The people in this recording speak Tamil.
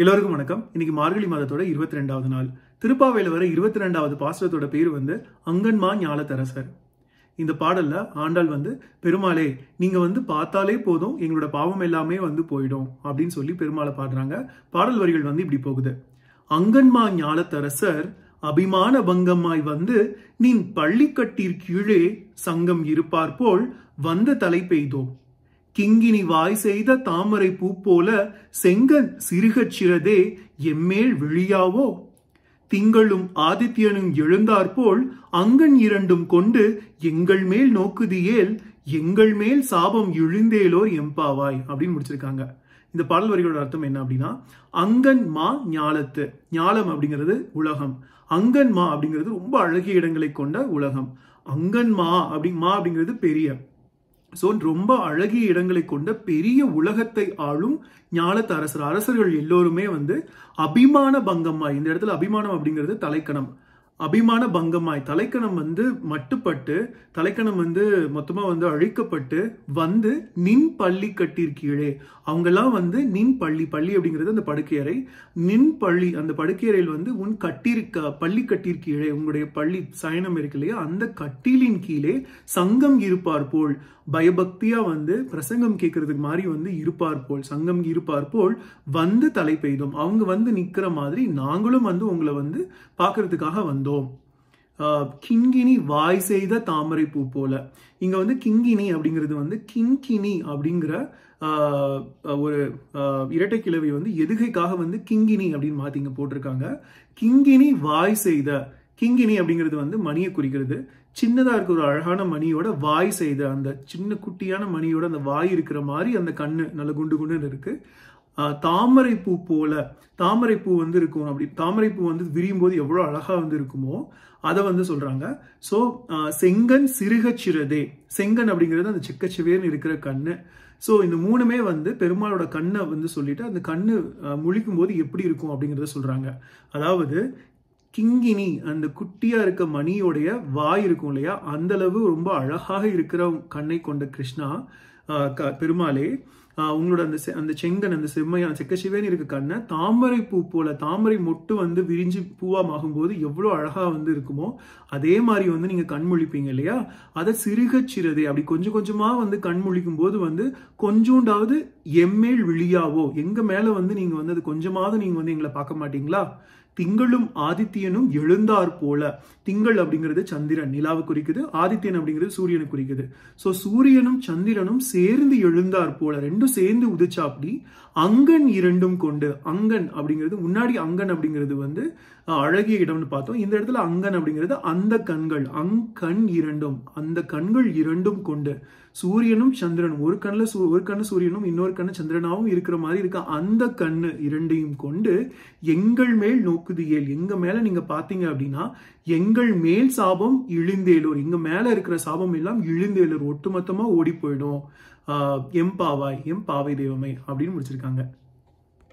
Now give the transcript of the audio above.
எல்லோருக்கும் வணக்கம். இன்னைக்கு மார்கழி மாதத்தோட இருபத்தி ரெண்டாவது நாள். திருப்பாவையில் வர இருபத்தி ரெண்டாவது பாசுரத்தோட பேர் வந்து அங்கன்மா ஞாலத்தரசர். இந்த பாடல்ல ஆண்டாள் வந்து பெருமாளே நீங்க வந்து பார்த்தாலே போதும் எங்களோட பாவம் எல்லாமே வந்து போயிடும் அப்படின்னு சொல்லி பெருமாளை பாடுறாங்க. பாடல் வரிகள் வந்து இப்படி போகுது. அங்கன்மா ஞாலத்தரசர் அபிமான பங்கம்மாய் வந்து நீ பள்ளிக்கட்டிற் கீழே சங்கம் இருப்பார் போல் வந்த தலை பெய்தோம். கிங்கினி வாய் செய்த தாமரை பூ போல செங்கன் சிறுகச் சிறதே எம்மேல் விழியாவோ? திங்களும் ஆதித்யனும் எழுந்தாற்போல் அங்கன் இரண்டும் கொண்டு எங்கள் மேல் நோக்குதியேல் எங்கள் மேல் சாபம் எழுந்தேலோ எம்பாவாய் அப்படின்னு முடிச்சிருக்காங்க. இந்த பாடல் வரிகளோட அர்த்தம் என்ன அப்படின்னா அங்கன் மா ஞாலத்து. ஞாலம் அப்படிங்கிறது உலகம். அங்கன் மா அப்படிங்கிறது ரொம்ப அழகிய இடங்களை கொண்ட உலகம். அங்கன் மா அப்படி மா அப்படிங்கிறது பெரிய. ஸோ ரொம்ப அழகிய இடங்களை கொண்ட பெரிய உலகத்தை ஆளும் ஞாலத்த அரசர் அரசர்கள் எல்லோருமே வந்து அபிமான பங்கம்மா இந்த இடத்துல அபிமானம் அப்படிங்கிறது தலைக்கணம். அபிமான பங்கமாய் தலைக்கணம் வந்து மட்டுப்பட்டு தலைக்கணம் வந்து மொத்தமா வந்து அழிக்கப்பட்டு வந்து நின் பள்ளி கட்டியிருக்கீழே அவங்கெல்லாம் வந்து நின் பள்ளி பள்ளி அப்படிங்கிறது அந்த படுக்கையறை. நின் பள்ளி அந்த படுக்கையறையில் வந்து உன் கட்டிருக்க பள்ளி கட்டியிருக்கீழே உங்களுடைய பள்ளி சயனம் இருக்கு இல்லையா? அந்த கட்டிலின் கீழே சங்கம் இருப்பார் போல். பயபக்தியா வந்து பிரசங்கம் கேட்கறதுக்கு மாதிரி வந்து இருப்பார் போல். சங்கம் இருப்பார் போல் வந்து தலை பெய்தோம். அவங்க வந்து நிக்கிற மாதிரி நாங்களும் வந்து உங்களை வந்து பார்க்கறதுக்காக வந்தோம். கிங்கினி வாய் செய்த தாமரை பூ போல. இங்க வந்து கிங்கினி அப்படிங்கிறது வந்து கிங்கினி அப்படிங்கிற ஒரு இரட்டை கிழவி வந்து எதுகைக்காக வந்து கிங்கினி அப்படின்னு மாத்திங்க போட்டிருக்காங்க. கிங்கினி வாய் செய்த கிங்கினி அப்படிங்கிறது வந்து மணியை குறிக்கிறது. சின்னதா இருக்க ஒரு அழகான மணியோட வாய் செய்த அந்த சின்ன குட்டியான மணியோட அந்த வாய் இருக்கிற மாதிரி அந்த கண்ணு நல்ல குண்டு குண்டுன்னு இருக்கு. தாமரை பூ போல தாமரை பூ வந்து இருக்கும் அப்படி. தாமரை பூ வந்து விரியும் போது எவ்வளோ அழகா வந்து இருக்குமோ அதை வந்து சொல்றாங்க. ஸோ செங்கன் சிறுகச்சிறதே. செங்கன் அப்படிங்கிறது அந்த செக்கச்சிவேர்னு இருக்கிற கண்ணு. ஸோ இந்த மூணுமே வந்து பெருமாளோட கண்ணை வந்து சொல்லிட்டு அந்த கண்ணு முழிக்கும் போது எப்படி இருக்கும் அப்படிங்கிறத சொல்றாங்க. அதாவது கிங்கினி அந்த குட்டியா இருக்க மணியோடைய வாய் இருக்கும் இல்லையா? அந்த அளவு ரொம்ப அழகாக இருக்கிற கண்ணை கொண்ட கிருஷ்ணா பெருமாளே உங்களோட அந்த அந்த செங்கன் அந்த செம்மையான செக்கசிவேன்னு இருக்க கண்ணை தாமரை பூ போல தாமரை மொட்டு வந்து விரிஞ்சு பூவாமாகும் போது எவ்வளோ அழகா வந்து இருக்குமோ அதே மாதிரி வந்து நீங்க கண் முழிப்பீங்க இல்லையா? அதை சிறுகச் சிறதே அப்படி கொஞ்சம் கொஞ்சமா வந்து கண் முழிக்கும் போது வந்து கொஞ்சோண்டாவது எம்மேல் விழியாவோ எங்க மேல வந்து நீங்க வந்து அது கொஞ்சமாவது நீங்க வந்து எங்களை பார்க்க மாட்டீங்களா? திங்களும் ஆதித்யனும் எழுந்தார் போல. திங்கள் அப்படிங்கிறது சந்திரன் நிலாவை குறிக்குது ஆதித்யன் அப்படிங்கிறது சூரியனை குறிக்குது. ஸோ சூரியனும் சந்திரனும் சேர்ந்து எழுந்தார் போல ரெண்டும் சேர்ந்து உதிச்சா அப்படி அங்கன் இரண்டும் கொண்டு அங்கன் அப்படிங்கிறது முன்னாடி அங்கன் அப்படிங்கிறது வந்து அழகிய இடம்னு பார்த்தோம். இந்த இடத்துல அங்கன் அப்படிங்கிறது அந்த கண்கள். அங்கண் இரண்டும். அந்த கண்கள் இரண்டும் கொண்டு சூரியனும் சந்திரனும். ஒரு கண்ணில் ஒரு கண்ணு சூரியனும் இன்னொரு கண்ணு சந்திரனாவும் இருக்கிற மாதிரி இருக்க அந்த கண்ணு இரண்டையும் கொண்டு எங்கள் மேல் நோக்குதியேல். எங்க மேல நீங்க பாத்தீங்க அப்படின்னா எங்கள் மேல் சாபம் இழிந்தேலூர். எங்க மேல இருக்கிற சாபம் எல்லாம் இழிந்தேலூர். ஒட்டுமொத்தமா ஓடி போயிடும். எம் பாவாய் எம் பாவை தெய்வமை அப்படின்னு முடிச்சிருக்காங்க.